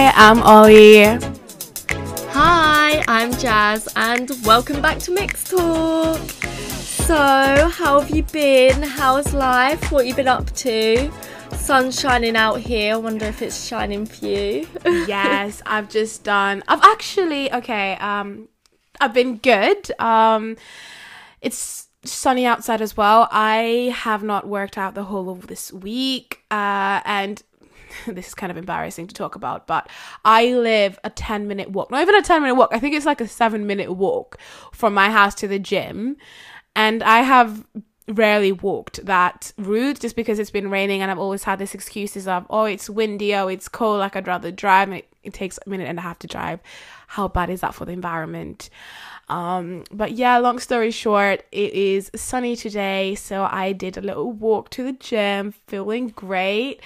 Hi, I'm Ollie. Hi, I'm Jazz, and welcome back to Mixed Talk. So, how have you been? How's life? What you been up to? Sun's shining out here. I wonder if it's shining for you. yes, I've just done. I've actually okay. Um, I've been good. Um, it's sunny outside as well. I have not worked out the whole of this week, uh, and this is kind of embarrassing to talk about, but I live a 10 minute walk, not even a 10 minute walk, I think it's like a seven minute walk from my house to the gym. And I have rarely walked that route just because it's been raining and I've always had this excuses of, oh, it's windy, oh, it's cold, like I'd rather drive. It, it takes a minute and a half to drive. How bad is that for the environment? Um, but yeah, long story short, it is sunny today, so I did a little walk to the gym, feeling great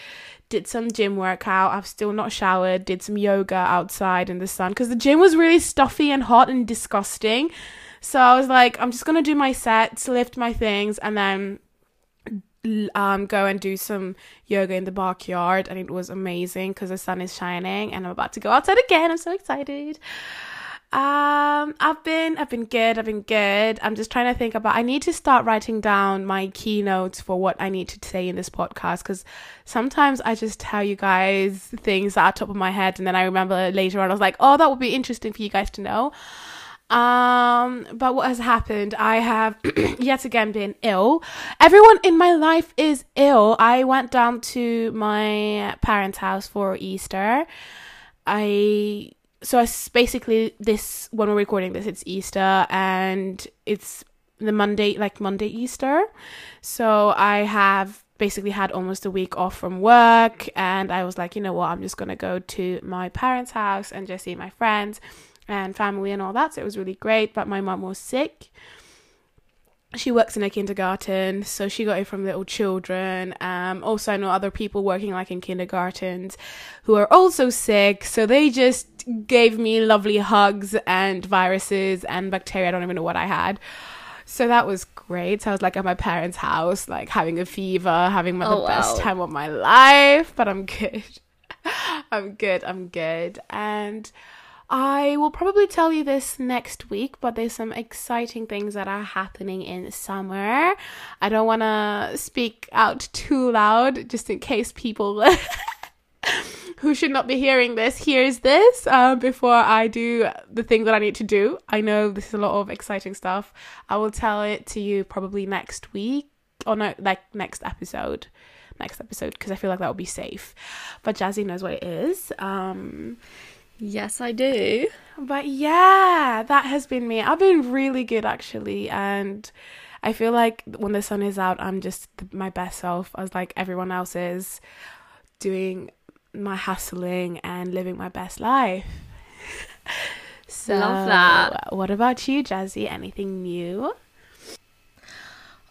did some gym workout. I've still not showered, did some yoga outside in the sun because the gym was really stuffy and hot and disgusting. So I was like, I'm just gonna do my sets, lift my things, and then um go and do some yoga in the backyard. And it was amazing because the sun is shining, and I'm about to go outside again. I'm so excited. Um, I've been, I've been good. I've been good. I'm just trying to think about. I need to start writing down my keynotes for what I need to say in this podcast because sometimes I just tell you guys things that are top of my head, and then I remember later on I was like, oh, that would be interesting for you guys to know. Um, but what has happened? I have yet again been ill. Everyone in my life is ill. I went down to my parents' house for Easter. I so it's basically this when we're recording this it's easter and it's the monday like monday easter. So i have basically had almost a week off from work and i was like you know what i'm just going to go to my parents house and just see my friends and family and all that. So it was really great but my mom was sick she works in a kindergarten, so she got it from little children. Um, also, I know other people working like in kindergartens who are also sick, so they just gave me lovely hugs and viruses and bacteria. I don't even know what I had. So that was great. So I was like at my parents' house, like having a fever, having my, oh, the wow. best time of my life. But I'm good. I'm good. I'm good. And I will probably tell you this next week, but there's some exciting things that are happening in summer. I don't want to speak out too loud just in case people who should not be hearing this hears this uh, before I do the thing that I need to do. I know this is a lot of exciting stuff. I will tell it to you probably next week or no, like next episode. Next episode because I feel like that will be safe. But Jazzy knows what it is. Um, Yes, I do. But yeah, that has been me. I've been really good actually, and I feel like when the sun is out, I'm just my best self as like everyone else is, doing my hustling and living my best life. so, Love that. What about you, Jazzy? Anything new?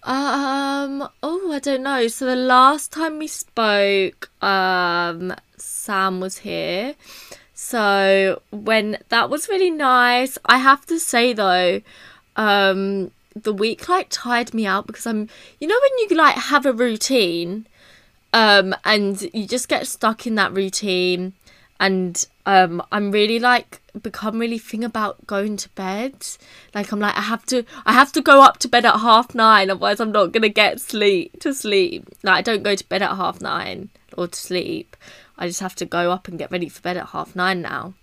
Um. Oh, I don't know. So the last time we spoke, um, Sam was here so when that was really nice. I have to say though, um, the week like tired me out because I'm you know when you like have a routine um and you just get stuck in that routine and um I'm really like become really thing about going to bed. Like I'm like I have to I have to go up to bed at half nine otherwise I'm not gonna get sleep to sleep. Like I don't go to bed at half nine or to sleep I just have to go up and get ready for bed at half nine now.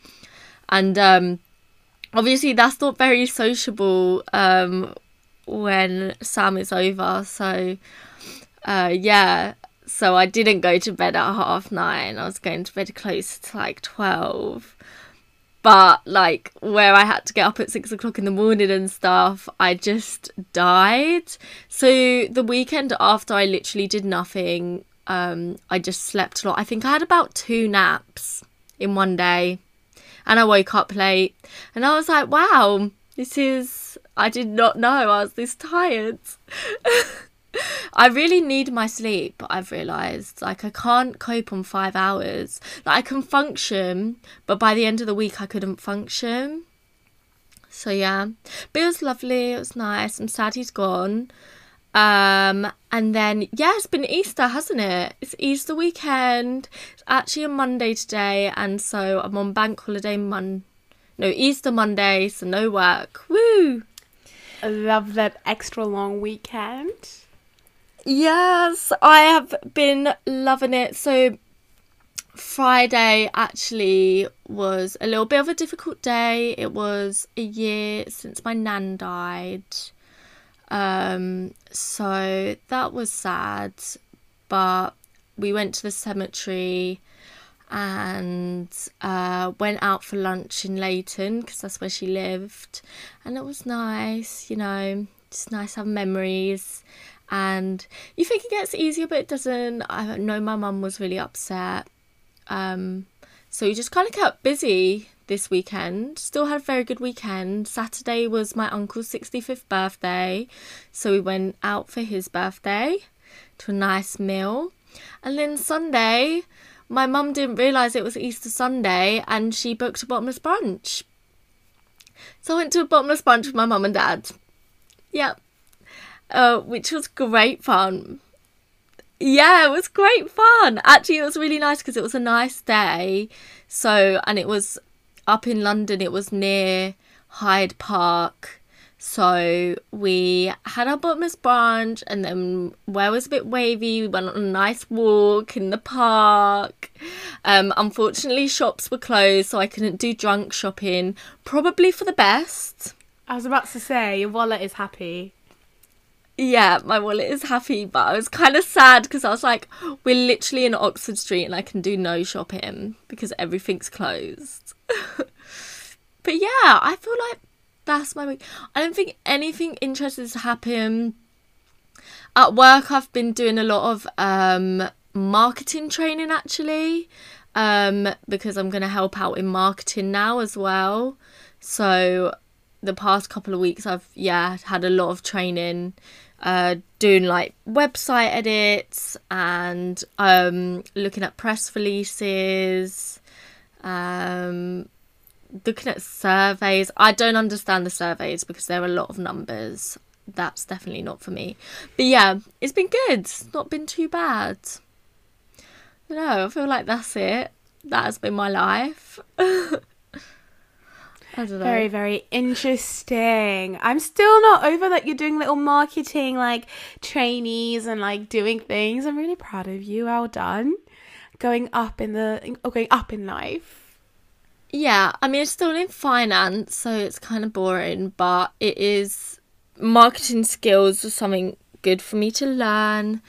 And um, obviously, that's not very sociable um, when Sam is over. So, uh, yeah. So I didn't go to bed at half nine. I was going to bed close to like 12 but like where I had to get up at six o'clock in the morning and stuff, I just died. So the weekend after, I literally did nothing um, I just slept a lot. I think I had about two naps in one day, and I woke up late, and I was like, wow, this is. I did not know I was this tired. I really need my sleep, I've realised. Like, I can't cope on five hours. Like, I can function, but by the end of the week, I couldn't function. So, yeah. But it was lovely. It was nice. I'm sad he's gone. Um, and then, yeah, it's been Easter, hasn't it? It's Easter weekend. It's actually a Monday today, and so I'm on bank holiday Mon. No, Easter Monday, so no work. Woo! I love that extra long weekend. Yes, I have been loving it. So, Friday actually was a little bit of a difficult day. It was a year since my nan died. Um, so that was sad, but we went to the cemetery and uh, went out for lunch in Leighton because that's where she lived, and it was nice, you know, just nice have memories. And you think it gets easier, but it doesn't. I know my mum was really upset. Um, so we just kind of kept busy this weekend. Still had a very good weekend. Saturday was my uncle's 65th birthday, so we went out for his birthday to a nice meal. And then Sunday, my mum didn't realise it was Easter Sunday and she booked a bottomless brunch. So I went to a bottomless brunch with my mum and dad. Yep. Uh, which was great fun. Yeah, it was great fun. Actually, it was really nice because it was a nice day. So, and it was up in London, it was near Hyde Park. So we had our bottomless brunch, and then where was a bit wavy, we went on a nice walk in the park. Um, unfortunately, shops were closed, so I couldn't do drunk shopping. Probably for the best. I was about to say, your wallet is happy. Yeah, my wallet is happy, but I was kind of sad because I was like, we're literally in Oxford Street and I can do no shopping because everything's closed. but yeah, I feel like that's my week. I don't think anything interesting has happened. At work, I've been doing a lot of um, marketing training actually um, because I'm going to help out in marketing now as well. So the past couple of weeks, I've yeah had a lot of training uh, doing like website edits and um, looking at press releases, um, looking at surveys. I don't understand the surveys because there are a lot of numbers. That's definitely not for me. But yeah, it's been good. It's not been too bad. No, I feel like that's it. That has been my life. Very, very interesting. I'm still not over that you're doing little marketing like trainees and like doing things. I'm really proud of you. Well done. Going up in the or going up in life. Yeah, I mean it's still in finance, so it's kind of boring, but it is marketing skills are something good for me to learn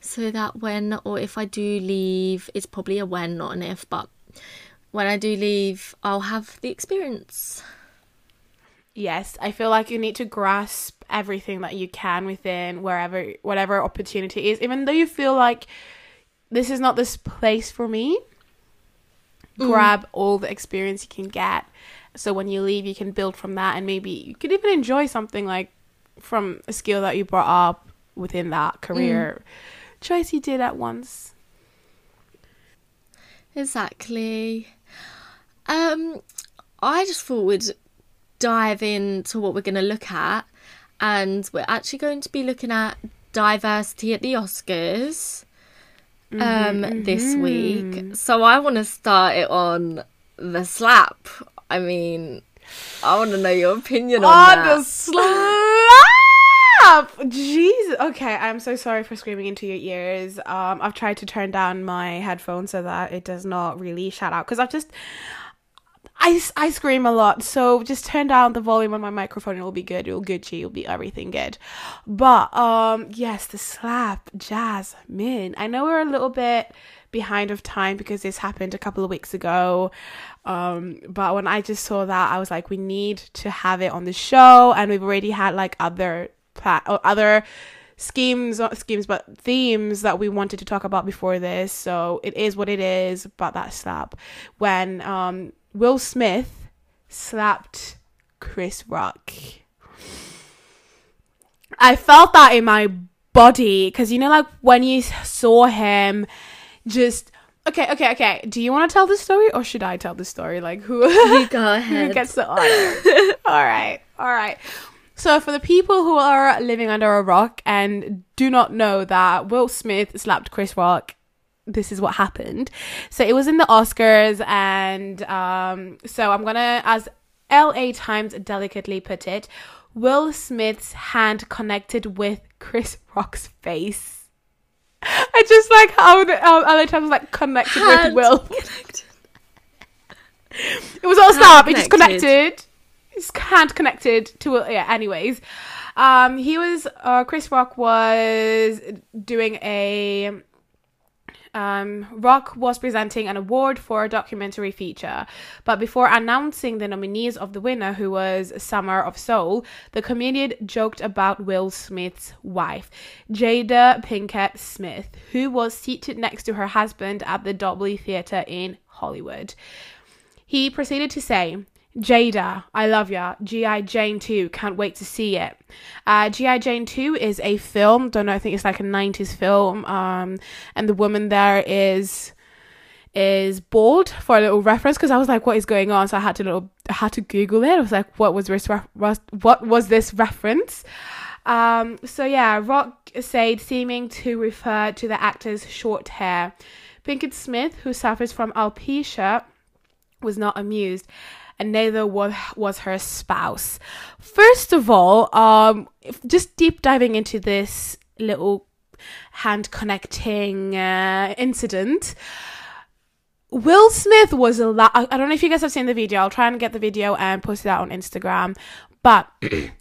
so that when or if I do leave, it's probably a when, not an if, but when I do leave, I'll have the experience. Yes, I feel like you need to grasp everything that you can within wherever, whatever opportunity is, even though you feel like this is not this place for me. Mm. Grab all the experience you can get. So when you leave, you can build from that, and maybe you could even enjoy something like from a skill that you brought up within that career mm. choice you did at once. Exactly. Um, I just thought we'd dive into what we're going to look at, and we're actually going to be looking at diversity at the Oscars um mm-hmm, this mm-hmm. week. So I want to start it on the slap. I mean, I want to know your opinion on, on that. the slap. Jesus. Okay, I'm so sorry for screaming into your ears. Um, I've tried to turn down my headphones so that it does not really shout out because I've just I, I scream a lot, so just turn down the volume on my microphone. It'll be good. It'll Gucci. It'll be everything good. But um, yes, the slap, jazz, min. I know we're a little bit behind of time because this happened a couple of weeks ago. Um, but when I just saw that, I was like, we need to have it on the show, and we've already had like other plat or other schemes not schemes but themes that we wanted to talk about before this so it is what it is but that slap when um will smith slapped chris rock. I felt that in my body because you know like when you saw him just okay okay okay do you want to tell the story or should i tell the story? Like who you go ahead. who gets the honor? All right all right. So, for the people who are living under a rock and do not know that Will Smith slapped Chris Rock, this is what happened. So, it was in the Oscars, and um, so I'm gonna, as LA Times delicately put it, Will Smith's hand connected with Chris Rock's face. I just like how the LA Times was like connected Hand with Will. connected. It was all stop. It just connected. His hand connected to yeah. Anyways, um, he was uh, Chris Rock was doing a um, Rock was presenting an award for a documentary feature, but before announcing the nominees of the winner, who was Summer of Soul, the comedian joked about Will Smith's wife, Jada Pinkett Smith, who was seated next to her husband at the Dolby Theatre in Hollywood. He proceeded to say, Jada, I love ya. G.I. Jane 2, can't wait to see it. Uh, G.I. Jane 2 is a film, don't know, I think it's like a 90s film. Um, and the woman there is is bald for a little reference because I was like, what is going on? So I had to little I had to Google it. I was like, what was this what was this reference? Um, so yeah, Rock said seeming to refer to the actor's short hair. Pinkett Smith, who suffers from alopecia, was not amused, and neither was was her spouse. First of all, um, just deep diving into this little hand connecting uh, incident. Will Smith was a lot. I don't know if you guys have seen the video. I'll try and get the video and post it out on Instagram. But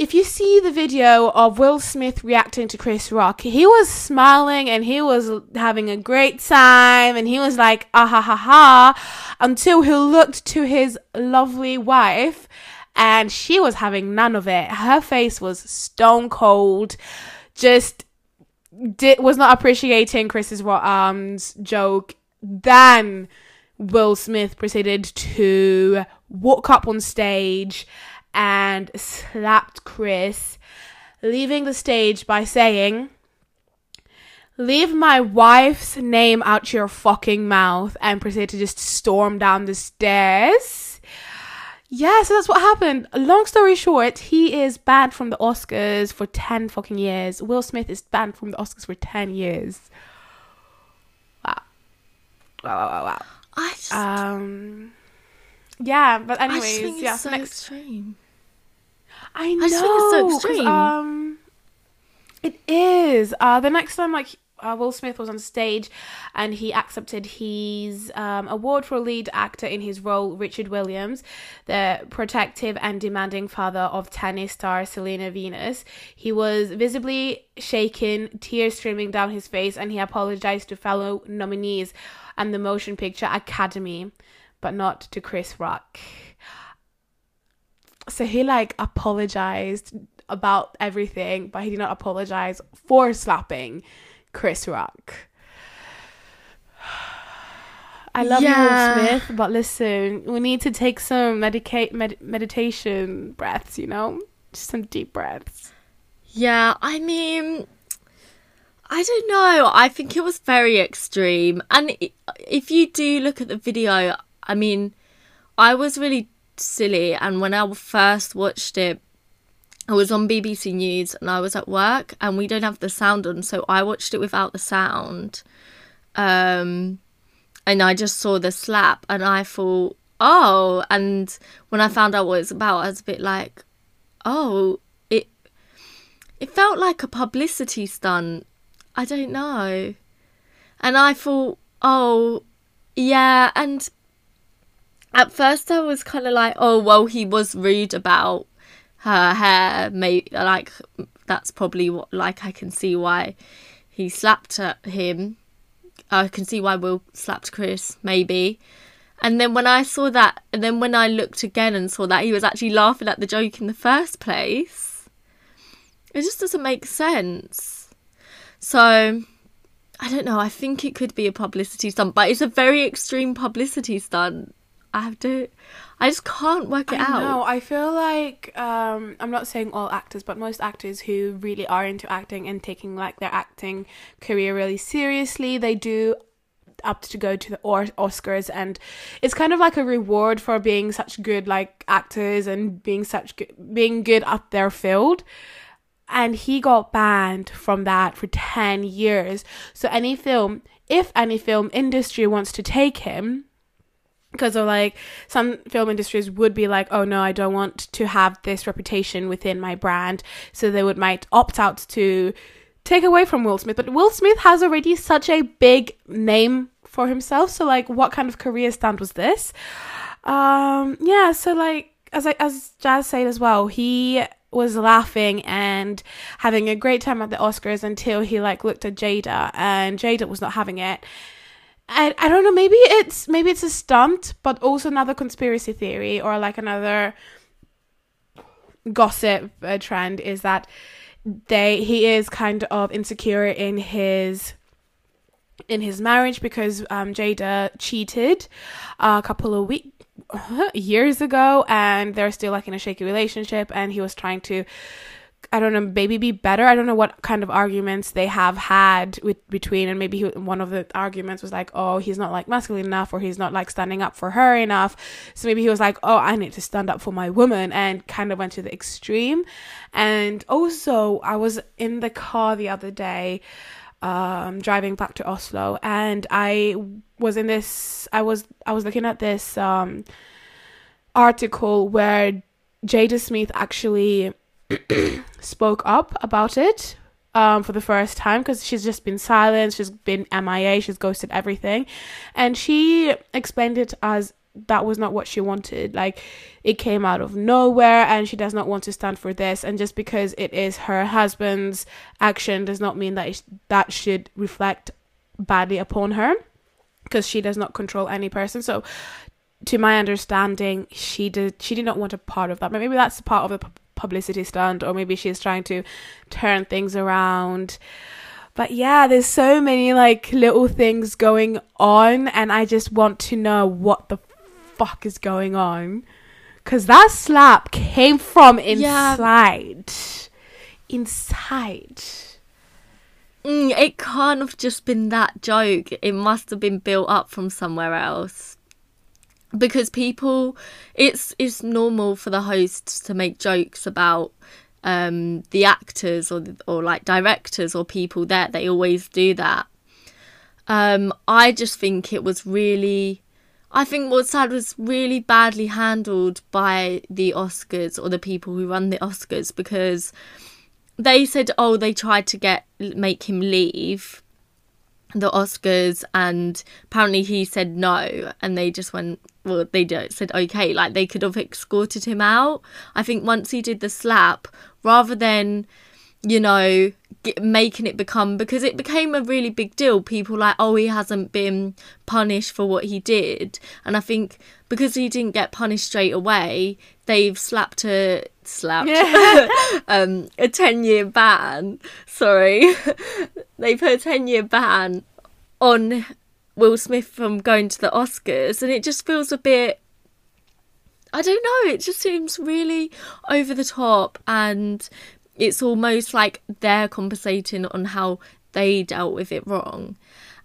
if you see the video of Will Smith reacting to Chris Rock, he was smiling and he was having a great time and he was like, ah ha ha ha, until he looked to his lovely wife and she was having none of it. Her face was stone cold, just did was not appreciating Chris's ro- um's joke. Then Will Smith proceeded to walk up on stage and slapped Chris, leaving the stage by saying, Leave my wife's name out your fucking mouth, and proceeded to just storm down the stairs. Yeah, so that's what happened. Long story short, he is banned from the Oscars for 10 fucking years. Will Smith is banned from the Oscars for 10 years. Wow. Wow, wow, wow, wow. I just, Um, yeah, but anyways, yeah. So next, extreme. I know. just think it's so extreme. Um, it is. Uh, the next time, like uh, Will Smith was on stage, and he accepted his um, award for lead actor in his role, Richard Williams, the protective and demanding father of tennis star Serena Venus. He was visibly shaken, tears streaming down his face, and he apologized to fellow nominees and the Motion Picture Academy, but not to Chris Rock so he like apologized about everything, but he did not apologize for slapping Chris Rock. I love Yeah. you, Will Smith, but listen, we need to take some medicate med- meditation breaths. You know, just some deep breaths. Yeah, I mean, I don't know. I think it was very extreme. And if you do look at the video, I mean, I was really silly. And when I first watched it, I was on BBC News and I was at work and we don't have the sound on. So I watched it without the sound. Um, and I just saw the slap and I thought, oh. And when I found out what it's about, I was a bit like, oh, it it felt like a publicity stunt. I don't know. And I thought, oh, yeah. And at first I was kind of like, oh, well, he was rude about her hair. Maybe, like, that's probably what, like, I can see why he slapped him. I can see why Will slapped Chris, maybe. And then when I saw that, and then when I looked again and saw that he was actually laughing at the joke in the first place, it just doesn't make sense. So, I don't know. I think it could be a publicity stunt, but it's a very extreme publicity stunt. I have to, I just can't work it I out. know. I feel like um, I'm not saying all actors, but most actors who really are into acting and taking like their acting career really seriously, they do up to go to the or- Oscars, and it's kind of like a reward for being such good like actors and being such good, being good at their field. And he got banned from that for ten years. So any film, if any film industry wants to take him, because of like some film industries would be like oh no i don't want to have this reputation within my brand. So they would might opt out to take away from will smith. But will smith has already such a big name for himself. So like what kind of career stand was this? Um yeah so like as I, as jazz said as well he was laughing and having a great time at the oscars until he like looked at jada and jada was not having it I, I don't know maybe it's maybe it's a stunt but also another conspiracy theory or like another gossip uh, trend is that they he is kind of insecure in his in his marriage because um, Jada cheated a couple of weeks years ago and they're still like in a shaky relationship and he was trying to I don't know, maybe be better. I don't know what kind of arguments they have had with between, and maybe he, one of the arguments was like, oh, he's not like masculine enough, or he's not like standing up for her enough. So maybe he was like, oh, I need to stand up for my woman, and kind of went to the extreme. And also, I was in the car the other day, um, driving back to Oslo, and I was in this. I was I was looking at this um article where Jada Smith actually spoke up about it um, for the first time because she's just been silent, she's been MIA, she's ghosted everything. And she explained it as that was not what she wanted. Like it came out of nowhere and she does not want to stand for this. And just because it is her husband's action does not mean that it, that should reflect badly upon her because she does not control any person. So to my understanding, she did she did not want a part of that. Maybe that's part of the publicity stunt or maybe she's trying to turn things around. But yeah there's so many like little things going on and i just want to know what the fuck is going on. Because that slap came from inside. Yeah. inside. Mm, it can't have just been that joke. It must have been built up from somewhere else because people it's it's normal for the hosts to make jokes about um the actors or or like directors or people there. They always do that. Um i just think it was really i think what's sad was really badly handled by the oscars or the people who run the oscars because they said oh they tried to get make him leave the Oscars, and apparently he said no, and they just went, well, they said okay, like they could have escorted him out. I think once he did the slap, rather than, you know, get, making it become because it became a really big deal. People like, oh, he hasn't been punished for what he did, and I think because he didn't get punished straight away, they've slapped a slapped yeah. um, a ten year ban. Sorry, they put a ten year ban on Will Smith from going to the Oscars, and it just feels a bit. I don't know. It just seems really over the top, and it's almost like they're compensating on how they dealt with it wrong.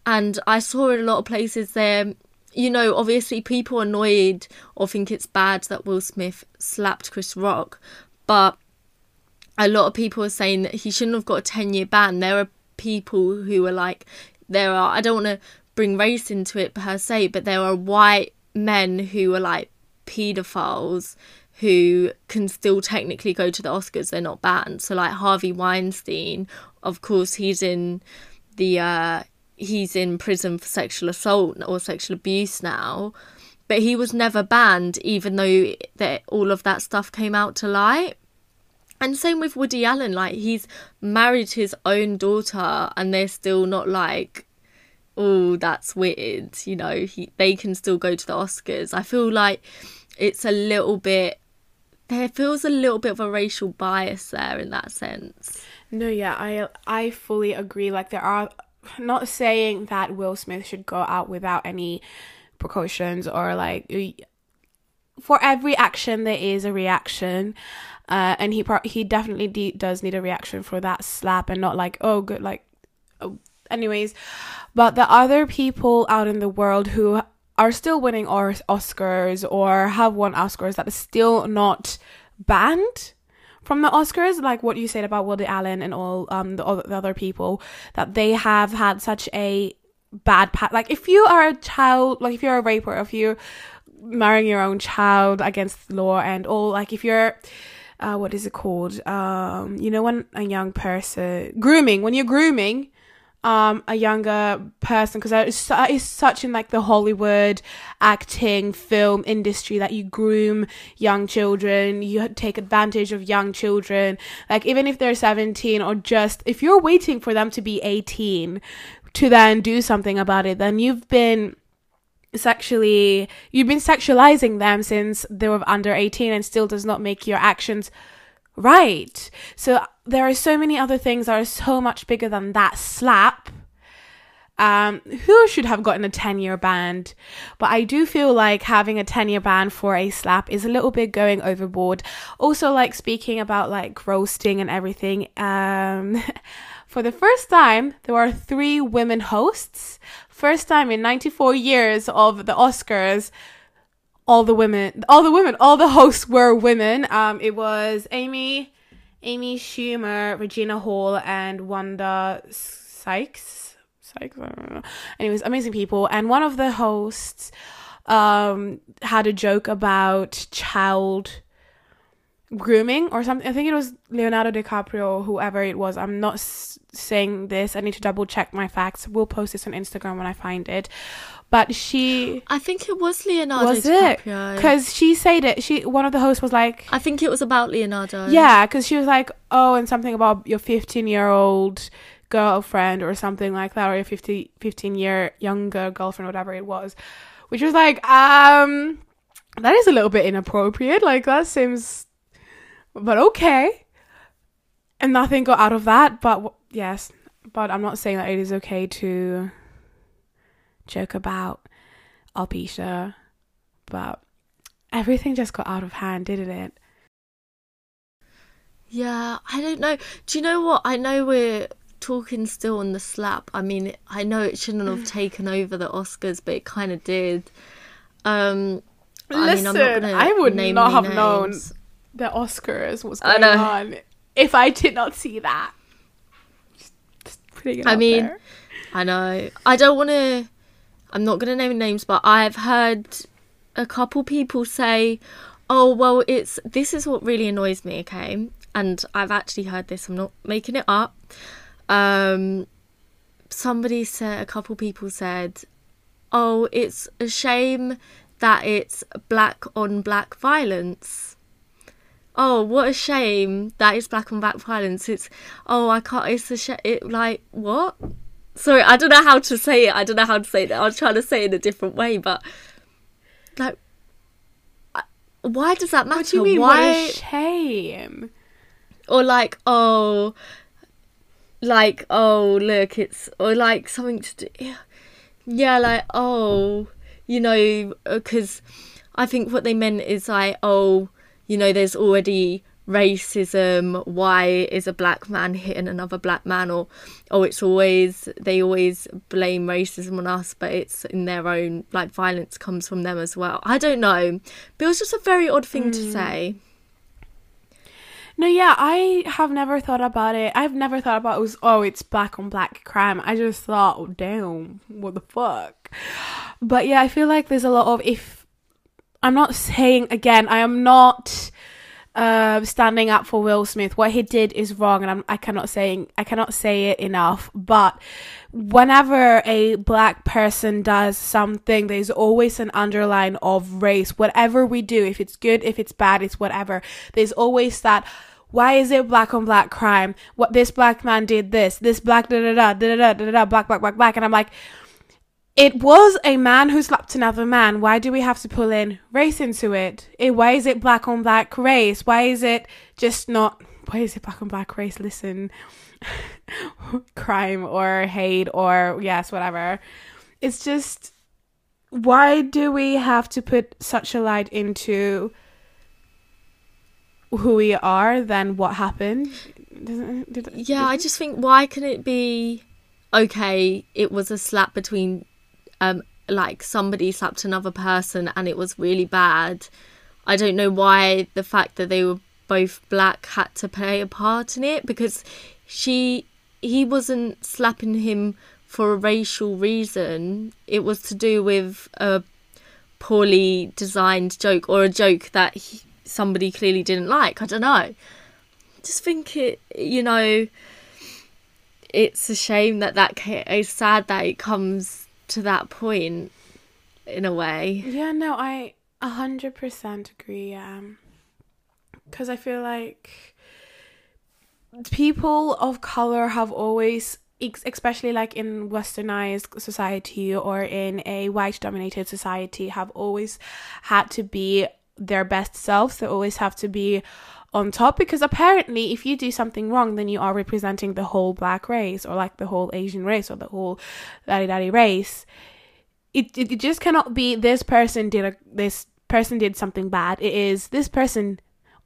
And I saw in a lot of places there, you know, obviously people annoyed or think it's bad that Will Smith slapped Chris Rock, but a lot of people are saying that he shouldn't have got a 10 year ban. There are people who are like, there are, I don't want to bring race into it per se, but there are white men who are like paedophiles who can still technically go to the Oscars. They're not banned. So like Harvey Weinstein, of course, he's in the uh, he's in prison for sexual assault or sexual abuse now, but he was never banned, even though that all of that stuff came out to light. And same with Woody Allen, like he's married his own daughter, and they're still not like, oh, that's weird. You know, he they can still go to the Oscars. I feel like it's a little bit. There feels a little bit of a racial bias there in that sense. No, yeah, I I fully agree. Like there are not saying that Will Smith should go out without any precautions or like for every action there is a reaction uh, and he pro- he definitely de- does need a reaction for that slap and not like oh good like oh, anyways, but the other people out in the world who are still winning Os- Oscars or have won Oscars that is still not banned from the Oscars, like what you said about Woody Allen and all um the other, the other people, that they have had such a bad pat. Like if you are a child, like if you're a raper, if you're marrying your own child against the law and all, like if you're uh, what is it called? Um, you know, when a young person grooming, when you're grooming, um, a younger person, because it's, such in like the Hollywood acting film industry that you groom young children, you take advantage of young children. Like even if they're 17 or just if you're waiting for them to be 18 to then do something about it, then you've been sexually you've been sexualizing them since they were under 18 and still does not make your actions right so there are so many other things that are so much bigger than that slap. Um, who should have gotten a 10 year ban? But i do feel like having a 10 year ban for a slap is a little bit going overboard. Also like speaking about like roasting and everything um for the first time there are three women hosts. First time in 94 years of the oscars all the women all the women all the hosts were women. Um it was amy amy schumer regina hall and wanda sykes sykes i don't know anyways amazing people and one of the hosts um had a joke about child grooming or something. I think it was Leonardo DiCaprio, whoever it was. I'm not s- saying this. I need to double check my facts. We'll post this on Instagram when I find it. But she I think it was Leonardo was it because she said it. She one of the hosts was like, I think it was about Leonardo. yeah, because she was like, oh, and something about your 15 year old girlfriend or something like that, or your 50, 15 year younger girlfriend, whatever it was, which was like, um, that is a little bit inappropriate. Like that seems, but okay. And nothing got out of that, but yes, but I'm not saying that it is okay to joke about alopecia, but everything just got out of hand, didn't it? Yeah, I don't know. Do you know what? I know we're talking still on the slap. I mean, I know it shouldn't have taken over the Oscars, but it kind of did. Um, I mean, I'm not Listen, I would not have known names. the Oscars was going on if I did not see that. Just, just putting it I mean, there. I know. I don't want to. I'm not going to name names, but I've heard a couple people say, "Oh, well, it's this is what really annoys me." Okay, and I've actually heard this. I'm not making it up. Um, somebody said, a couple people said, "Oh, it's a shame that it's black on black violence." Oh, what a shame that it's black on black violence. It's oh, I can't. It's a sh- it like what? Sorry, I don't know how to say it. I don't know how to say it. I was trying to say it in a different way, but like, why does that matter? What do you mean? Why? What a shame. or like, oh, like, oh, look, it's or like something to do. Yeah, like, oh, you know, uh, because I think what they meant is like, oh, you know, there's already racism. Why is a black man hitting another black man? Or, oh, it's always they always blame racism on us, but it's in their own like violence comes from them as well. I don't know, but it was just a very odd thing to hmm. say. No, yeah, I have never thought about it. I've never thought about it was oh, it's black on black crime. I just thought, oh, damn, what the fuck. But yeah, I feel like there's a lot of if I'm not saying again, I am not uh, standing up for Will Smith. What he did is wrong, and I'm, I cannot saying I cannot say it enough. But whenever a black person does something, there's always an underline of race. Whatever we do, if it's good, if it's bad, it's whatever. There's always that why is it black on black crime? What this black man did this, this black da da da da da da da black black black black, and I'm like, it was a man who slapped another man. Why do we have to pull in race into it? it? Why is it black on black race? Why is it just not? Why is it black on black race? Listen, crime or hate or yes, whatever. It's just why do we have to put such a light into who we are than what happened? Did- Yeah, I just think why can it be okay, it was a slap between, um, like somebody slapped another person and it was really bad. I don't know why the fact that they were both black had to play a part in it because she he wasn't slapping him for a racial reason. It was to do with a poorly designed joke or a joke that he, somebody clearly didn't like. I don't know. Just think it, you know, it's a shame that that it's sad that it comes to that point in a way. Yeah, no, I a hundred percent agree. Um, because I feel like people of color have always especially like in westernized society or in a white dominated society have always had to be their best selves they always have to be on top because apparently if you do something wrong then you are representing the whole black race or like the whole asian race or the whole daddy daddy race it, it, it just cannot be this person did a this person did something bad it is this person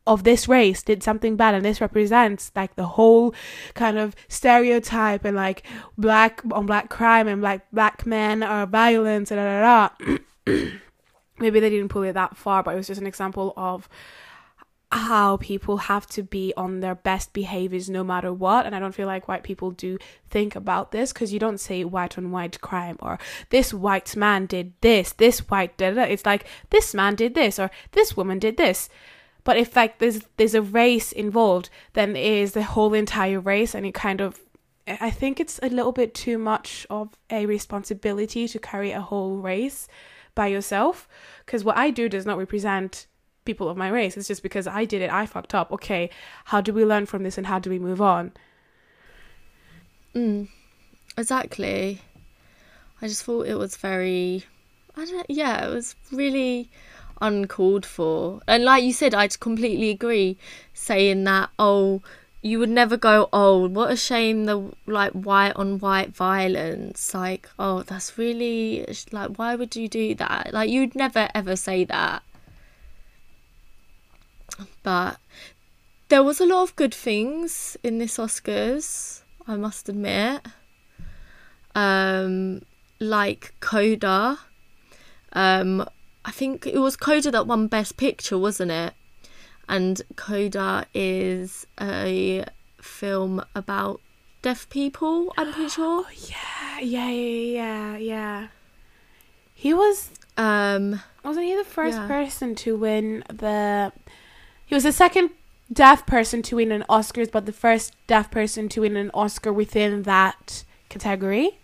of this race did something bad and this represents like the whole kind of stereotype and like black on black crime and like black men are violence and da, da, da. maybe they didn't pull it that far but it was just an example of how people have to be on their best behaviors no matter what and i don't feel like white people do think about this because you don't say white on white crime or this white man did this this white did it it's like this man did this or this woman did this but if like there's there's a race involved, then it is the whole entire race, and it kind of I think it's a little bit too much of a responsibility to carry a whole race by yourself. Because what I do does not represent people of my race. It's just because I did it, I fucked up. Okay, how do we learn from this and how do we move on? Mm, exactly. I just thought it was very, I don't. Yeah, it was really uncalled for. And like you said, I completely agree saying that, oh, you would never go, oh, what a shame the like white on white violence. Like, oh, that's really like, why would you do that? Like, you'd never ever say that. But there was a lot of good things in this Oscars, I must admit. Um, like Coda. Um, I think it was Coda that won Best Picture, wasn't it? And Coda is a film about deaf people, I'm pretty sure. Oh, yeah, yeah, yeah, yeah, yeah. He was um wasn't he the first yeah. person to win the he was the second deaf person to win an Oscars, but the first deaf person to win an Oscar within that category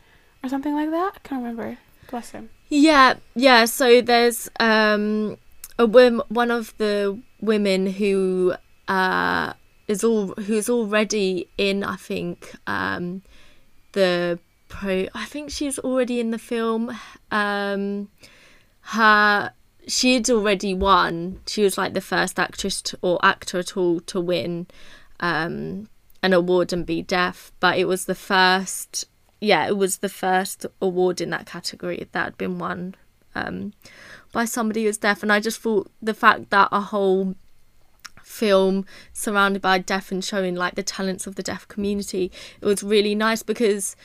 or something like that. I can't remember. Bless him. Yeah, yeah. So there's um a woman, one of the women who uh is all who's already in. I think um the pro. I think she's already in the film. Um, her she'd already won. She was like the first actress to, or actor at all to win um, an award and be deaf, but it was the first yeah, it was the first award in that category that had been won um, by somebody who's deaf. And I just thought the fact that a whole film surrounded by deaf and showing like the talents of the deaf community, it was really nice because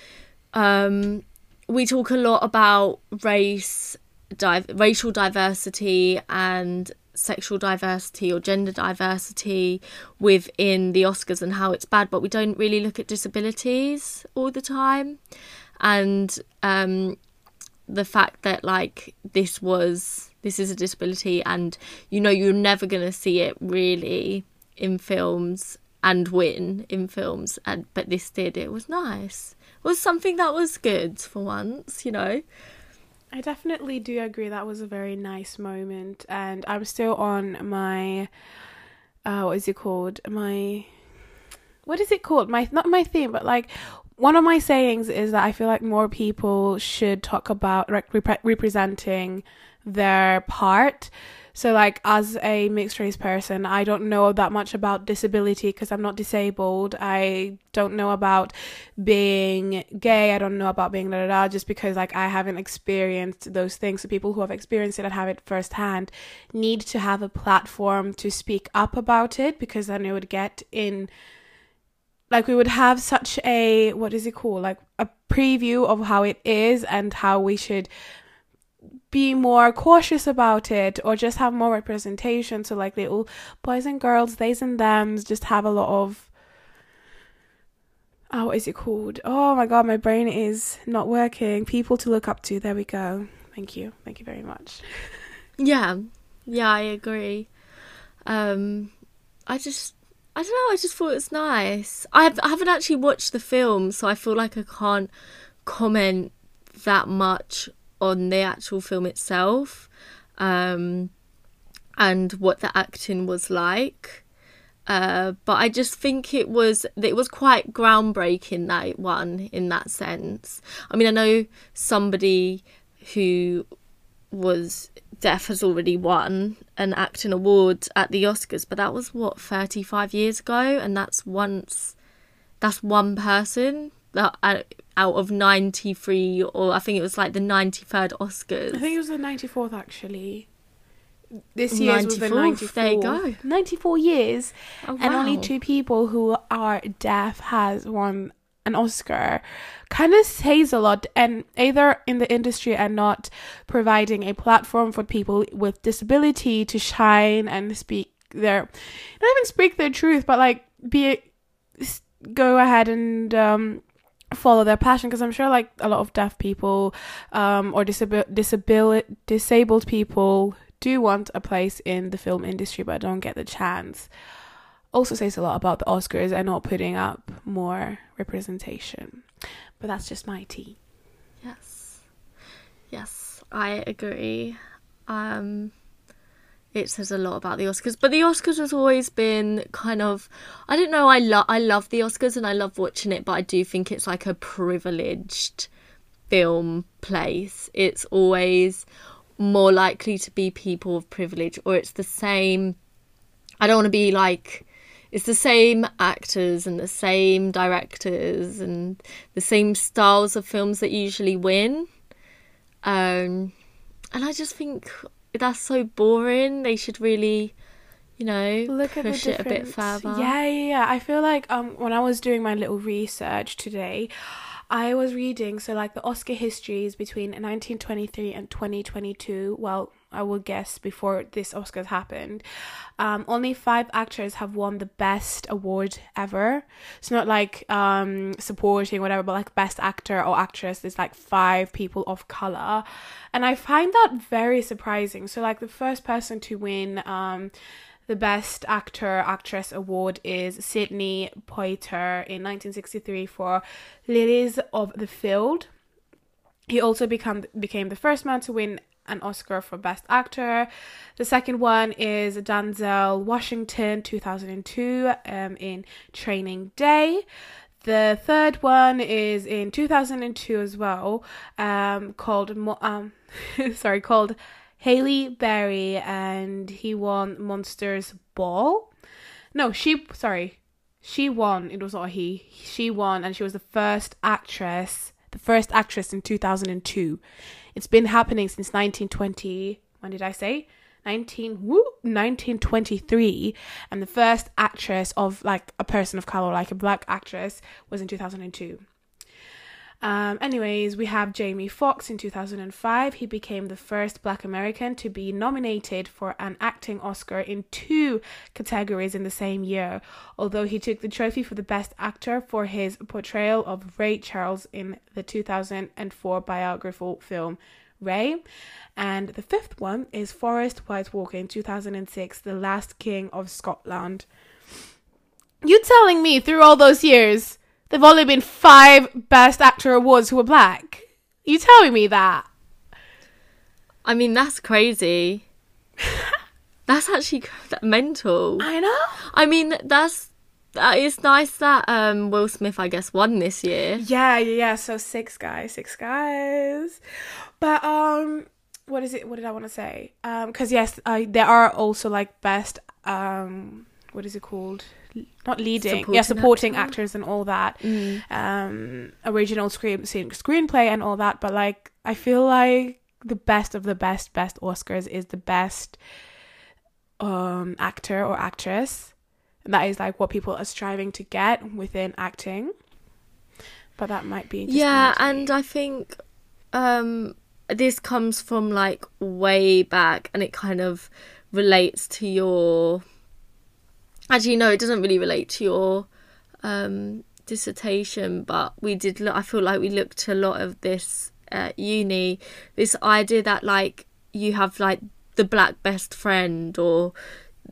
um, we talk a lot about race, di- racial diversity, and sexual diversity or gender diversity within the Oscars and how it's bad, but we don't really look at disabilities all the time. And um, the fact that like this was this is a disability and you know you're never going to see it really in films and win in films and but this did. It was nice. It was something that was good for once you know I definitely do agree that was a very nice moment and I'm still on my uh what is it called? My what is it called? My not my theme, but like one of my sayings is that I feel like more people should talk about rep- representing their part so, like, as a mixed race person, I don't know that much about disability because I'm not disabled. I don't know about being gay. I don't know about being da da da just because, like, I haven't experienced those things. So, people who have experienced it and have it firsthand need to have a platform to speak up about it because then it would get in like we would have such a what is it called like a preview of how it is and how we should be more cautious about it or just have more representation. So like little boys and girls theys and thems just have a lot of oh what is it called? Oh my god my brain is not working. People to look up to. There we go. Thank you. Thank you very much. Yeah, yeah, I agree. Um, I just, I don't know. I just thought it was nice. I, have, I haven't actually watched the film, so I feel like I can't comment that much on the actual film itself, um, and what the acting was like. Uh, but I just think it was it was quite groundbreaking that one in that sense. I mean, I know somebody who was deaf has already won an acting award at the Oscars, but that was what 35 years ago, and that's once that's one person out out of 93 or I think it was like the 93rd Oscars. i think it was the 94th actually. This year was the 94th, 94 there you go. 94 years. Oh, and only two people who are deaf has won an Oscar. Kind of says a lot. And either in the industry and not providing a platform for people with disability to shine and speak their not even speak their truth but like be go ahead and um follow their passion because I'm sure like a lot of deaf people um or disabil- disabil- disabled people do want a place in the film industry but don't get the chance also says a lot about the Oscars and not putting up more representation. But that's just my tea. Yes. Yes, I agree. Um it says a lot about the Oscars, but the Oscars has always been kind of I don't know, I love I love the Oscars and I love watching it, but I do think it's like a privileged film place. It's always more likely to be people of privilege or it's the same I don't want to be like it's the same actors and the same directors and the same styles of films that usually win. Um, and I just think that's so boring. They should really, you know, Look at push it a bit further. Yeah, yeah, yeah. I feel like um when I was doing my little research today, I was reading so like the Oscar histories between 1923 and 2022. Well, I will guess before this Oscars happened. Um, only five actors have won the best award ever. It's not like um supporting whatever, but like best actor or actress. There's like five people of color, and I find that very surprising. So like the first person to win um the Best Actor Actress award is Sidney Poitier in 1963 for Lilies of the Field. He also become became the first man to win an Oscar for Best Actor. The second one is Denzel Washington 2002 um, in Training Day. The third one is in 2002 as well, um, called um, sorry, called Halle Berry, and he won Monsters Ball. No, she sorry, she won. It was not he. She won, and she was the first actress, the first actress in 2002. It's been happening since 1920. When did I say? 19 woo, 1923 and the first actress of like a person of color like a black actress was in 2002 um, anyways, we have Jamie Foxx in 2005. He became the first black American to be nominated for an acting Oscar in two categories in the same year, although he took the trophy for the best actor for his portrayal of Ray Charles in the 2004 biographical film Ray. And the fifth one is Forest Whitaker in 2006, The Last King of Scotland. You telling me through all those years there've only been five Best Actor awards who were black? You telling me that? I mean, that's crazy. that's actually mental. I know. I mean, that's that is nice that um Will Smith, I guess, won this year. Yeah, yeah, yeah. So six guys, six guys. But um, what is it? What did I want to say? Um, because yes, uh, there are also like best um, what is it called? Not leading, yeah, Supporting supporting actor. actors and all that. Mm. Um, original screen screen- screenplay and all that. But like, I feel like the best of the best best Oscars is the best um actor or actress. And that is like what people are striving to get within acting. But that might be yeah and i think um this comes from like way back and it kind of relates to your actually no it doesn't really relate to your um dissertation but we did look i feel like we looked a lot of this at uni. This idea that like you have like the black best friend or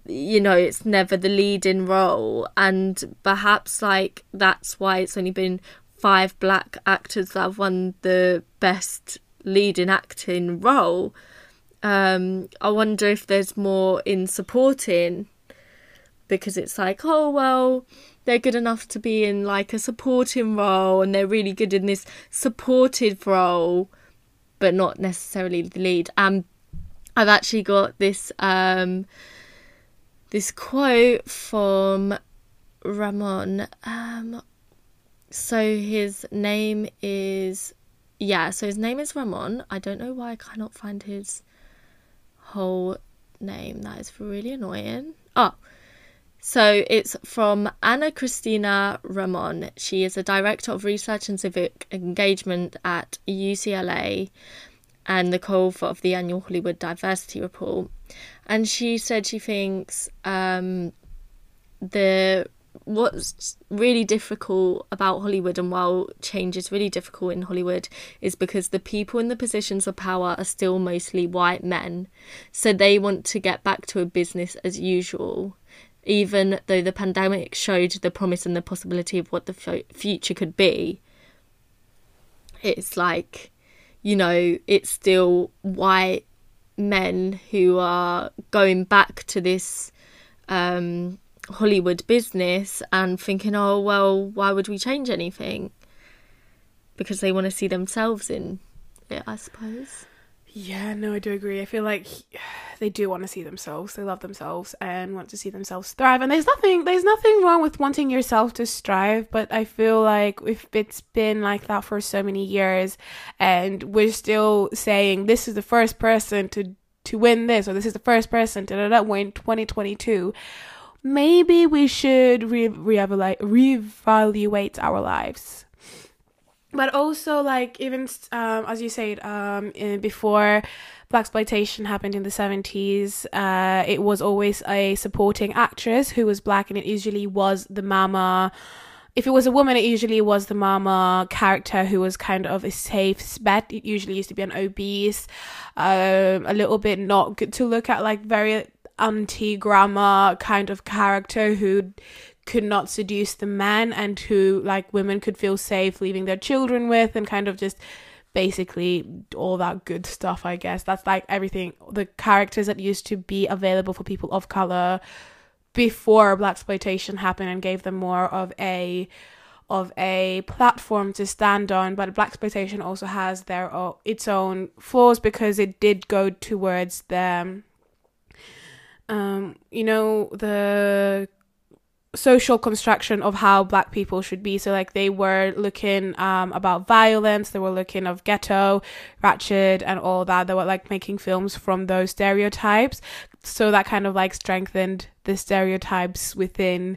you know it's never the leading role. And perhaps like that's why it's only been five black actors that have won the best leading acting role. Um i wonder if there's more in supporting because it's like oh well they're good enough to be in like a supporting role and they're really good in this supportive role but not necessarily the lead. Um i've actually got this um this quote from ramon. Um so his name is yeah so his name is ramon. I don't know why i cannot find his whole name. That is really annoying. Oh so it's from Ana-Christina Ramón. She is a director of research and civic engagement at UCLA and the co-author of the annual Hollywood Diversity Report. And she said she thinks um, the what's really difficult about Hollywood and while change is really difficult in Hollywood is because the people in the positions of power are still mostly white men. So they want to get back to a business as usual even though the pandemic showed the promise and the possibility of what the f- future could be, it's like, you know, it's still white men who are going back to this um, Hollywood business and thinking, oh, well, why would we change anything? Because they want to see themselves in it, I suppose. Yeah, no, I do agree. I feel like they do want to see themselves. They love themselves and want to see themselves thrive. And there's nothing there's nothing wrong with wanting yourself to strive, but I feel like if it's been like that for so many years and we're still saying this is the first person to to win this or this is the first person to win 2022, maybe we should re- reevaluate reevaluate our lives but also like even um, as you said um, before blaxploitation happened in the 70s uh, it was always a supporting actress who was black and it usually was the mama if it was a woman it usually was the mama character who was kind of a safe bet. It usually used to be an obese um, a little bit not good to look at like very anti-grammar kind of character who could not seduce the man and who like women could feel safe leaving their children with and kind of just basically all that good stuff i guess. That's like everything. The characters that used to be available for people of color before blaxploitation happened and gave them more of a of a platform to stand on. But blaxploitation also has their own, its own flaws because it did go towards the um you know the social construction of how black people should be. So like they were looking um about violence they were looking of ghetto ratchet and all that. They were like making films from those stereotypes. So that kind of like strengthened the stereotypes within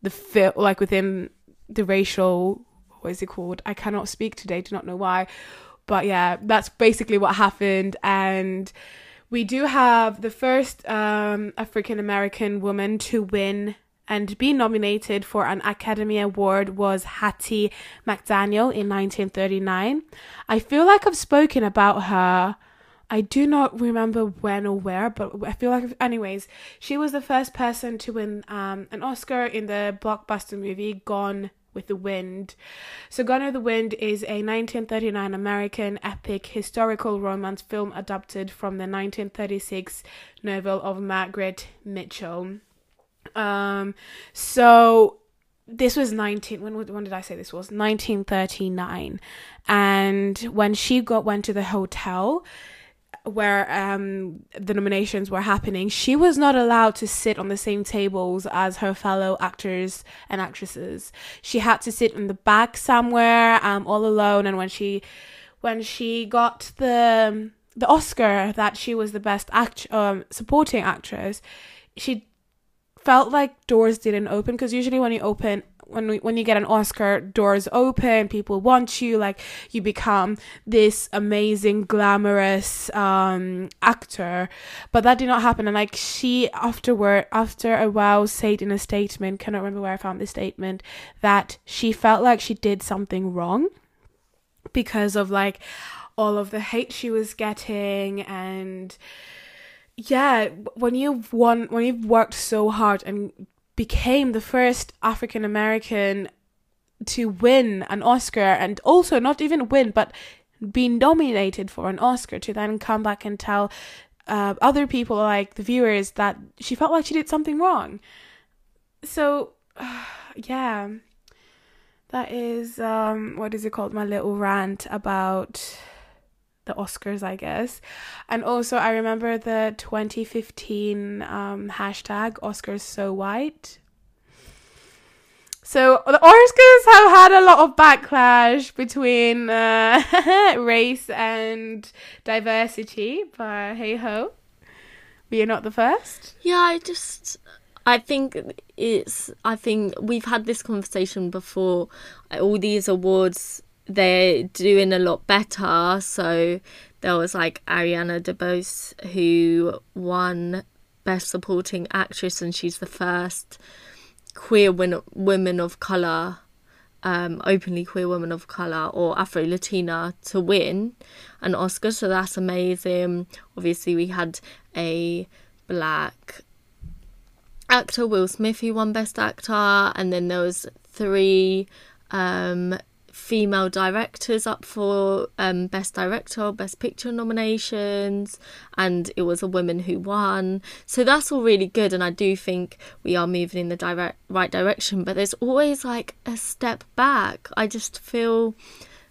the film like within the racial what is it called? I cannot speak today do not know why. But yeah that's basically what happened. And we do have the first um, African American woman to win and be nominated for an Academy Award was Hattie McDaniel in 1939. I feel like I've spoken about her. I do not remember when or where, but I feel like, anyways, she was the first person to win um, an Oscar in the blockbuster movie Gone with the Wind. So, Gone with the Wind is a 1939 American epic historical romance film adapted from the 1936 novel of Margaret Mitchell. Um, so this was 19 when when did I say this was? 1939 and when she got went to the hotel where um the nominations were happening she was not allowed to sit on the same tables as her fellow actors and actresses. She had to sit in the back somewhere um all alone. And when she when she got the the Oscar that she was the best act um supporting actress she felt like doors didn't open because usually when you open when we, when you get an Oscar, doors open, people want you, like you become this amazing, glamorous um, actor. But that did not happen. And like she afterward, after a while, said in a statement, cannot remember where I found this statement, that she felt like she did something wrong because of like all of the hate she was getting and yeah when you've won when you've worked so hard and became the first African American to win an Oscar and also not even win but be nominated for an Oscar to then come back and tell uh, other people like the viewers that she felt like she did something wrong. So uh, yeah, that is um what is it called? My little rant about the Oscars, I guess. And also, I remember the 2015 um, hashtag Oscars so white. So the Oscars have had a lot of backlash between uh, race and diversity, but hey ho, we are not the first. Yeah, I just I think it's I think we've had this conversation before. All these awards they're doing a lot better. So there was like Ariana DeBose who won Best Supporting Actress, and she's the first queer win- woman of color, um, openly queer woman of color or Afro Latina to win an Oscar. So that's amazing. Obviously, we had a black actor, Will Smith, who won Best Actor, and then there was three um, female directors up for um, Best Director, Best Picture nominations, and it was a woman who won. So that's all really good, and I do think we are moving in the direct right direction. But there's always like a step back. I just feel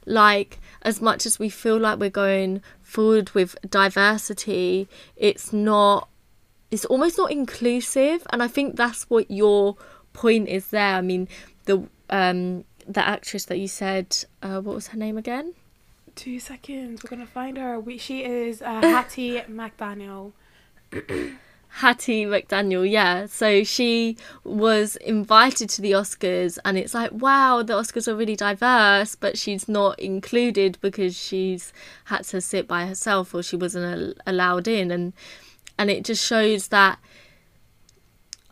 like as much as we feel like we're going forward with diversity, it's not. It's almost not inclusive, and I think that's what your point is there. I mean, the um the actress that you said, uh, what was her name again? Two seconds. We're gonna find her. We, she is uh, Hattie McDaniel. Hattie McDaniel, yeah. So she was invited to the Oscars, and it's like, wow, the Oscars are really diverse, but she's not included because she's had to sit by herself or she wasn't allowed in, and and it just shows that.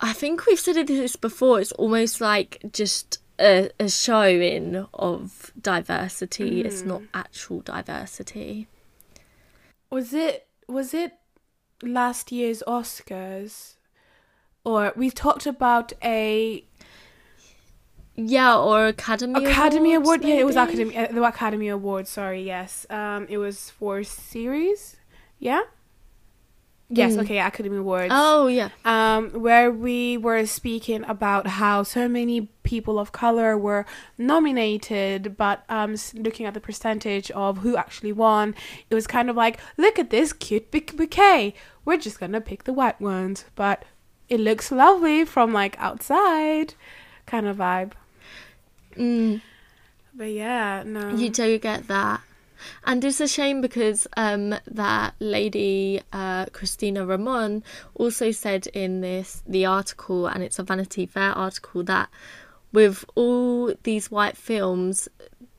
I think we've said this before. It's almost like just a, a showing of diversity. Mm. It's not actual diversity. Was it was it last year's Oscars? Or we talked about a yeah, or Academy Academy Awards, Award. Yeah, it was Academy uh, the Academy Award. Sorry, yes. Um, it was for series. Yeah. Yes, mm. okay, Academy Awards. Oh, yeah. Um, where we were speaking about how so many people of color were nominated, but um, looking at the percentage of who actually won, it was kind of like, look at this cute bouquet. We're just gonna pick the white ones, but it looks lovely from like outside, kind of vibe. Mm. But yeah, no. You do get that. And it's a shame because um, that lady, uh, Christina Ramón, also said in this the article, and it's a Vanity Fair article, that with all these white films,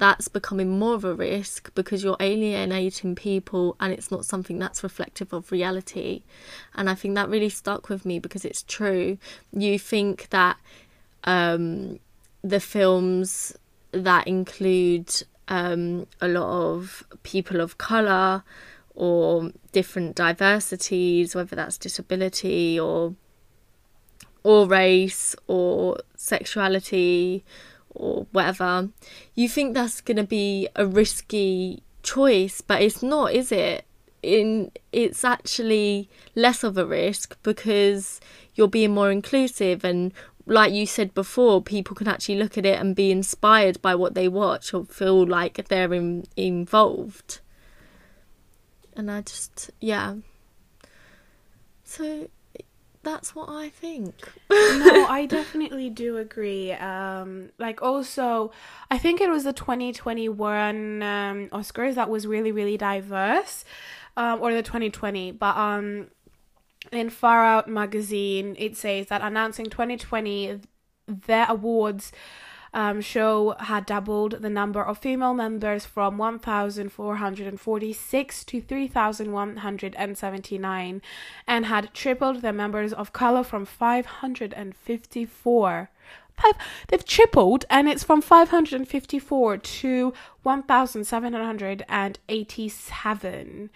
that's becoming more of a risk because you're alienating people and it's not something that's reflective of reality. And I think that really stuck with me because it's true. You think that um, the films that include um, a lot of people of colour or different diversities, whether that's disability or or race or sexuality or whatever, you think that's going to be a risky choice, but it's not, is it? In it's actually less of a risk because you're being more inclusive and like you said before, people can actually look at it and be inspired by what they watch or feel like they're in, involved. And I just, yeah. So that's what I think. no, I definitely do agree. Um, like also, I think it was the 2021 um, Oscars that was really, really diverse, um, or the 2020. But um, in Far Out magazine, it says that announcing 2020, their awards um, show had doubled the number of female members from 1,446 to 3,179 and had tripled the members of color from 554. Five, they've tripled and it's from 554 to 1,787.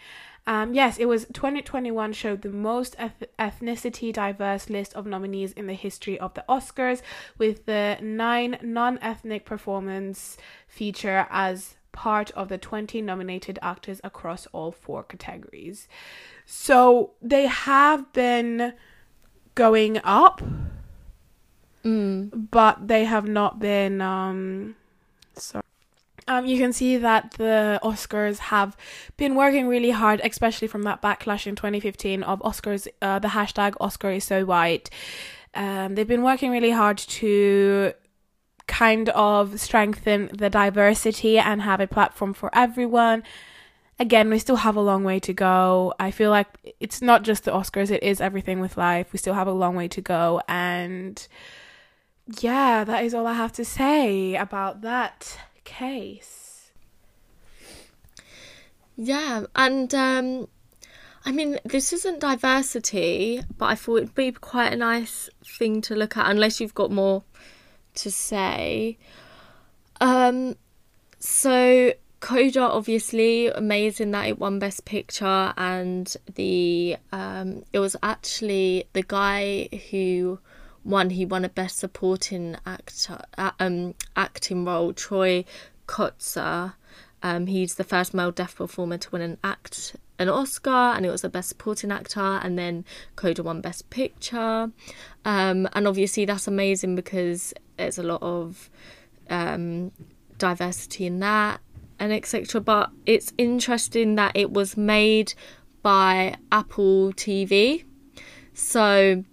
Um, yes, it was 2021 showed the most eth- ethnicity diverse list of nominees in the history of the Oscars, with the nine non ethnic performance feature as part of the 20 nominated actors across all four categories. So they have been going up, Mm. but they have not been. Um. Um, you can see that the Oscars have been working really hard, especially from that backlash in 2015 of Oscars, uh, the hashtag Oscar is so white. Um, they've been working really hard to kind of strengthen the diversity and have a platform for everyone. Again, we still have a long way to go. I feel like it's not just the Oscars, it is everything with life. We still have a long way to go. And yeah, that is all I have to say about that case. Yeah, and um, I mean, this isn't diversity, but I thought it'd be quite a nice thing to look at, unless you've got more to say. Um, so Coda, obviously, amazing that it won Best Picture, and the um, it was actually the guy who won. He won a Best Supporting Actor uh, um acting role, Troy Kotsur. Um, he's the first male deaf performer to win an act an Oscar, and it was the Best Supporting Actor, and then Coda won Best Picture. Um, and obviously that's amazing because there's a lot of um, diversity in that and etc. But it's interesting that it was made by Apple TV, so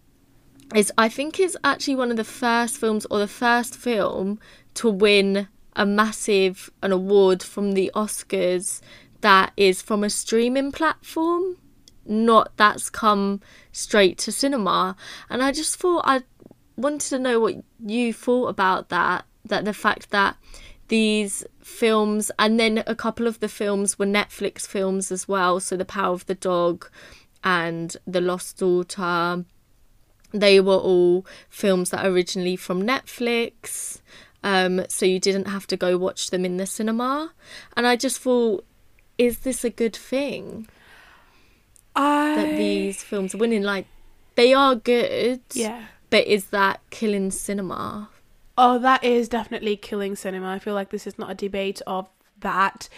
it's I think it's actually one of the first films or the first film to win a massive an award from the Oscars that is from a streaming platform not that's come straight to cinema. And i just thought i wanted to know what you thought about that that the fact that these films and then a couple of the films were netflix films as well. So the power of the dog and the lost daughter they were all films that originally from netflix um, so you didn't have to go watch them in the cinema and i just thought is this a good thing I that these films are winning? Like, they are good, yeah. but is that killing cinema? Oh, that is definitely killing cinema. I feel like this is not a debate of that.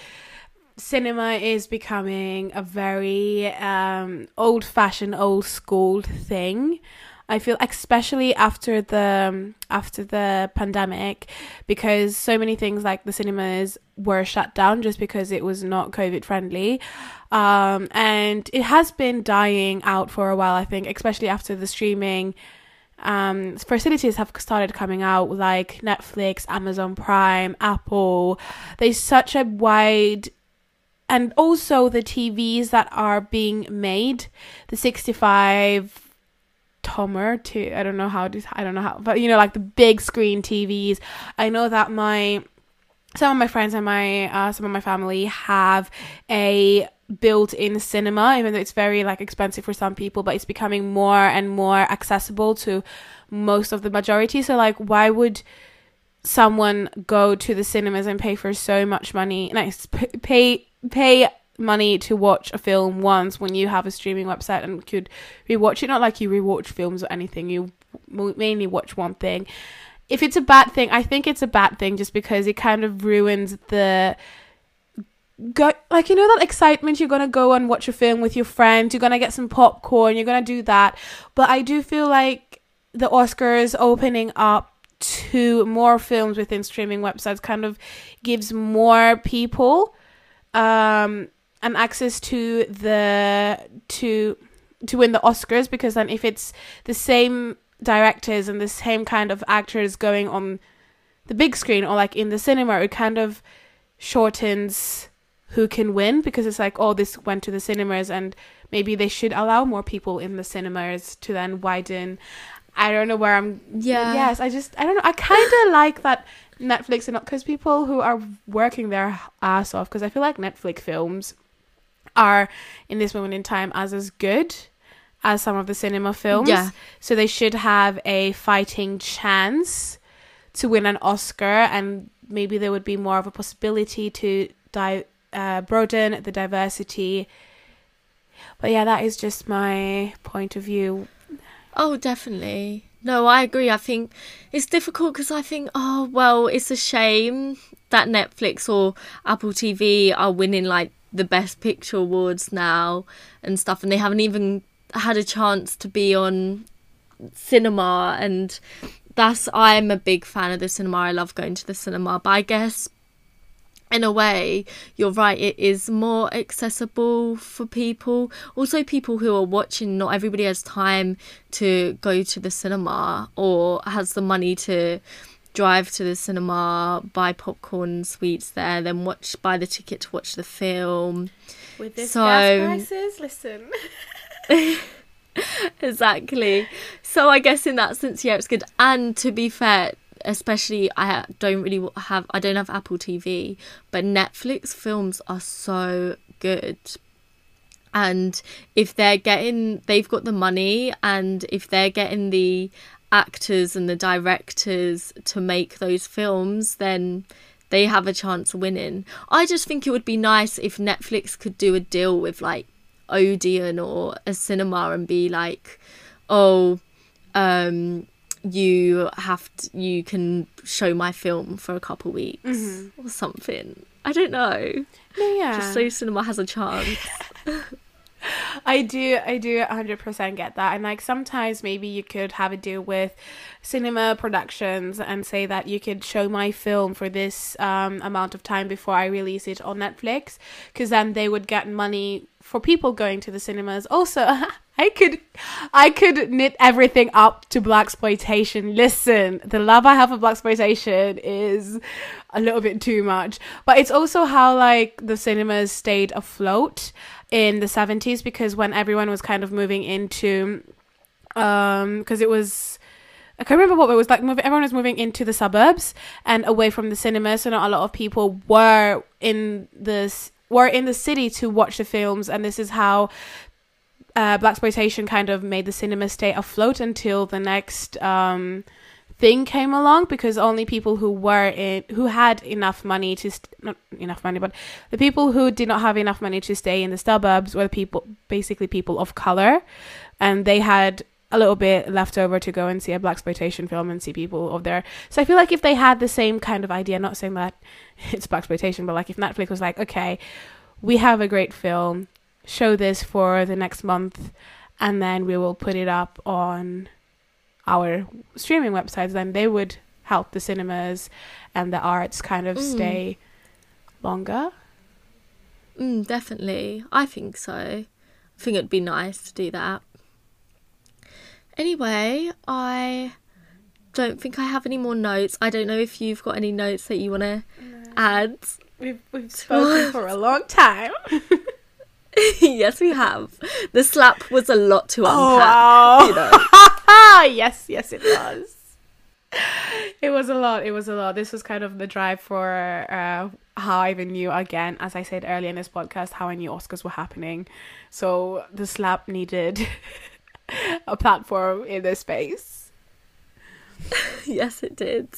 Cinema is becoming a very um, old fashioned, old school thing. I feel especially after the um, after the pandemic because so many things like the cinemas were shut down just because it was not covid friendly um, and it has been dying out for a while I think especially after the streaming um, facilities have started coming out like Netflix, Amazon Prime, Apple. There's such a wide and also the TVs that are being made, the 65 Tomer to I don't know how to I don't know how but you know like the big screen TVs. I know that my some of my friends and my uh, some of my family have a built-in cinema even though it's very like expensive for some people but it's becoming more and more accessible to most of the majority so like why would someone go to the cinemas and pay for so much money nice pay pay money to watch a film once when you have a streaming website and could rewatch it. Not like you rewatch films or anything you mainly watch one thing. If it's a bad thing i think it's a bad thing just because it kind of ruins the go like you know that excitement you're gonna go and watch a film with your friends you're gonna get some popcorn you're gonna do that. But i do feel like the oscars opening up to more films within streaming websites kind of gives more people um and access to the to to win the oscars because then if it's the same directors and the same kind of actors going on the big screen or like in the cinema it kind of shortens who can win because it's like, oh, this went to the cinemas and maybe they should allow more people in the cinemas to then widen. I don't know where I'm. Yeah. Yes, I just I don't know. I kind of like that Netflix and not because people who are working their ass off because I feel like Netflix films are in this moment in time as as good as some of the cinema films. Yeah. So they should have a fighting chance to win an Oscar, and maybe there would be more of a possibility to di- uh, broaden the diversity. But yeah, that is just my point of view. Oh, definitely. No, I agree. I think it's difficult because I think, oh, well, it's a shame that Netflix or Apple TV are winning like the Best Picture awards now and stuff, and they haven't even had a chance to be on cinema. And that's, I'm a big fan of the cinema. I love going to the cinema, but I guess in a way, you're right, it is more accessible for people. Also, people who are watching, not everybody has time to go to the cinema or has the money to drive to the cinema, buy popcorn, and sweets there, then watch, buy the ticket to watch the film. With this So- gas prices, listen. exactly. So I guess in that sense, yeah, it's good. And to be fair, especially I don't really have I don't have Apple TV, but Netflix films are so good. And if they're getting, they've got the money, and if they're getting the actors and the directors to make those films, then they have a chance of winning. I just think it would be nice if Netflix could do a deal with like Odeon or a cinema and be like, oh, um, you have to, you can show my film for a couple weeks or something. I don't know. No, yeah. Just so cinema has a chance. I do, I do 100% get that. And like sometimes maybe you could have a deal with cinema productions and say that you could show my film for this um, amount of time before I release it on Netflix, because then they would get money for people going to the cinemas. Also, I could, I could knit everything up to blaxploitation. Listen, the love I have for blaxploitation is a little bit too much, but it's also how like the cinemas stayed afloat in the 70s because when everyone was kind of moving into um because it was I can't remember what it was like. Moving, everyone was moving into the suburbs and away from the cinemas, so not a lot of people were in this were in the city to watch the films, and this is how uh, blaxploitation kind of made the cinema stay afloat until the next um, thing came along because only people who were in who had enough money to st- not enough money but the people who did not have enough money to stay in the suburbs were people basically people of color. And they had a little bit left over to go and see a blaxploitation film and see people of there so i feel like if they had the same kind of idea not saying that it's blaxploitation but like if netflix was like okay we have a great film show this for the next month and then we will put it up on our streaming websites then they would help the cinemas and the arts kind of Mm. stay longer Mm, definitely. I think so. I think it'd be nice to do that. Anyway, I don't think I have any more notes. I don't know if you've got any notes that you want to add. we've, we've spoken for a long time yes, we have. The slap was a lot to unpack. oh wow You know. yes yes it was. It was a lot it was a lot. This was kind of the drive for uh how i even knew again as i said earlier in this podcast how i knew oscars were happening. So the slap needed a platform in this space. Yes, it did.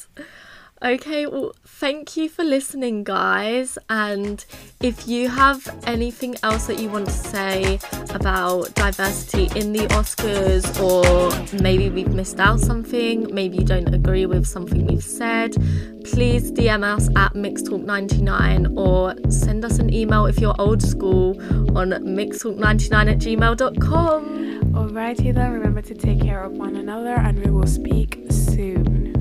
Okay, well, thank you for listening, guys. And if you have anything else that you want to say about diversity in the Oscars, or maybe we've missed out something, maybe you don't agree with something we've said, please DM us at mixedtalk99 or send us an email if you're old school on mixedtalk99 at gmail.com. alrighty then remember to take care of one another and we will speak soon